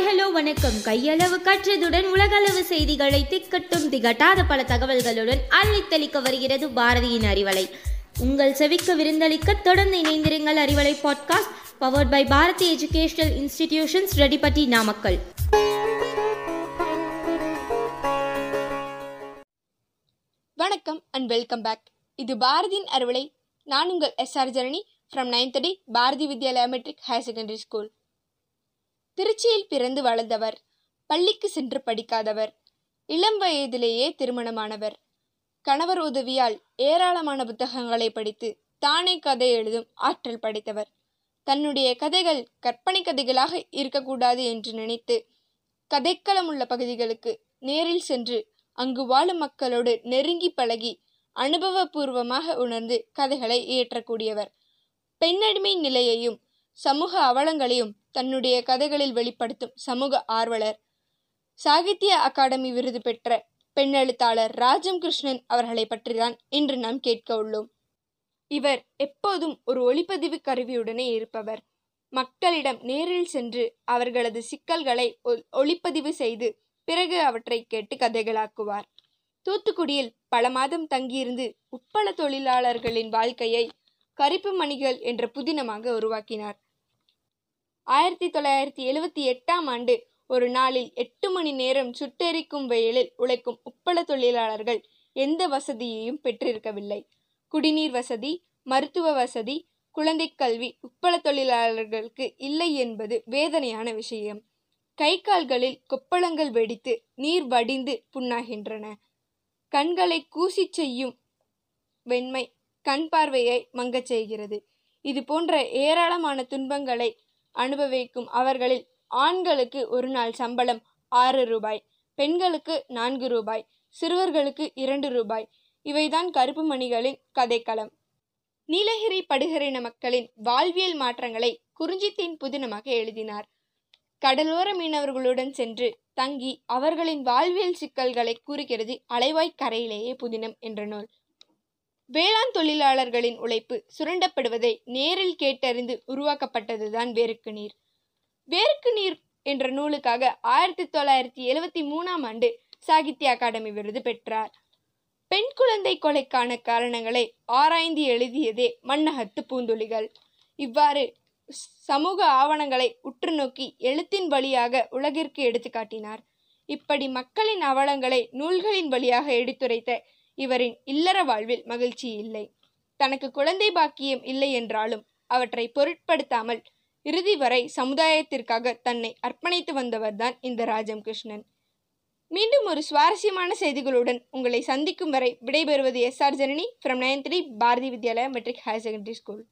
Hello வணக்கம். கையளவு கற்றதுடன் உலகளவு செய்திகளை திக்கட்டும் திகட்டாத பல தகவல்களுடன் அள்ளித்தளிக்க வருகிறது பாரதியின் அறிவலை. உங்கள் செவிக்க விருந்தளிக்க தொடர்ந்து இணைந்திருங்கள் Arivalai podcast powered by Bharathi educational institutions Reddipatti Namakkal. வணக்கம் அண்ட் வெல்கம் பேக் இது பாரதியின் அறுவலை. நான் உங்கள் S R Janani from nine thirty Bharathi Vidyalaya matric higher secondary school திருச்சியில் பிறந்து வளர்ந்தவர் பள்ளிக்கு சென்று படிக்காதவர் இளம் வயதிலேயே திருமணமானவர். கணவர் உதவியால் ஏராளமான புத்தகங்களை படித்து தானே கதை எழுதும் ஆற்றல் படைத்தவர். தன்னுடைய கதைகள் கற்பனை கதைகளாக இருக்கக்கூடாது என்று நினைத்து கதைக்களம் உள்ள பகுதிகளுக்கு நேரில் சென்று அங்கு வாழும் மக்களோடு நெருங்கி பழகி அனுபவபூர்வமாக உணர்ந்து கதைகளை இயற்றக்கூடியவர். பெண்ணடிமை நிலையையும் சமூக அவலங்களையும் தன்னுடைய கதைகளில் வெளிப்படுத்தும் சமூக ஆர்வலர் சாகித்ய அகாடமி விருது பெற்ற பெண்ணெழுத்தாளர் ராஜம் கிருஷ்ணன் அவர்களை பற்றிதான் இன்று நாம் கேட்க உள்ளோம். இவர் எப்போதும் ஒரு ஒளிப்பதிவு கருவியுடனே இருப்பவர். மக்களிடம் நேரில் சென்று அவர்களது சிக்கல்களை ஒ- ஒளிப்பதிவு செய்து பிறகு அவற்றை கேட்டு கதைகளாக்குவார். தூத்துக்குடியில் பல மாதம் தங்கியிருந்து உப்பள தொழிலாளர்களின் வாழ்க்கையை கருப்பு மணிகள் என்ற புதினமாக உருவாக்கினார். ஆயிரத்தி தொள்ளாயிரத்தி எழுவத்தி எட்டாம் ஆண்டு ஒரு நாளில் எட்டு மணி நேரம் சுட்டெரிக்கும் வெயிலில் உழைக்கும் உப்பள தொழிலாளர்கள் எந்த வசதியையும் பெற்றிருக்கவில்லை. குடிநீர் வசதி மருத்துவ வசதி குழந்தை கல்வி உப்பள தொழிலாளர்களுக்கு இல்லை என்பது வேதனையான விஷயம். கை கால்களில் கொப்பளங்கள் வெடித்து நீர் வடிந்து புண்ணாகின்றன. கண்களை கூசிச் செய்யும் வெண்மை கண் பார்வையை மங்கச் செய்கிறது. இது போன்ற ஏராளமான துன்பங்களை அனுபவிக்கும் அவர்களில் ஆண்களுக்கு ஒரு நாள் சம்பளம் ஆறு ரூபாய் பெண்களுக்கு நான்கு ரூபாய் சிறுவர்களுக்கு இரண்டு ரூபாய். இவைதான் கருப்பு மணிகளின் கதைக்களம். நீலகிரி படுகரின மக்களின் வாழ்வியல் மாற்றங்களை குறிஞ்சித்தின் புதினமாக எழுதினார். கடலோர மீனவர்களுடன் சென்று தங்கி அவர்களின் வாழ்வியல் சிக்கல்களை கூறுகிறது அலைவாய் கரையிலேயே புதினம் என்ற நூல். வேளாண் தொழிலாளர்களின் உழைப்பு சுரண்டப்படுவதை நேரில் கேட்டறிந்து உருவாக்கப்பட்டதுதான் வேருக்கு நீர். வேருக்கு நீர் என்ற நூலுக்காக ஆயிரத்தி தொள்ளாயிரத்தி எழுவத்தி மூணாம் ஆண்டு சாகித்ய அகாடமி விருது பெற்றார். பெண் குழந்தை கொலைக்கான காரணங்களை ஆராய்ந்து எழுதியதே மன்னகத்து பூந்துளிகள் இவ்வாறு சமூக ஆவணங்களை உற்று நோக்கி எழுத்தின் வழியாக உலகிற்கு எடுத்து காட்டினார். இப்படி மக்களின் அவலங்களை நூல்களின் வழியாக எடுத்துரைத்த இவரின் இல்லற வாழ்வில் மகிழ்ச்சி இல்லை. தனக்கு குழந்தை பாக்கியம் இல்லை என்றாலும் அவற்றை பொருட்படுத்தாமல் இறுதி வரை சமுதாயத்திற்காக தன்னை அர்ப்பணித்து வந்தவர்தான் இந்த ராஜம் கிருஷ்ணன் மீண்டும் ஒரு சுவாரஸ்யமான செய்திகளுடன் உங்களை சந்திக்கும் வரை விடைபெறுவது S R Janani from nine three Bharathi Vidyalaya matric higher secondary school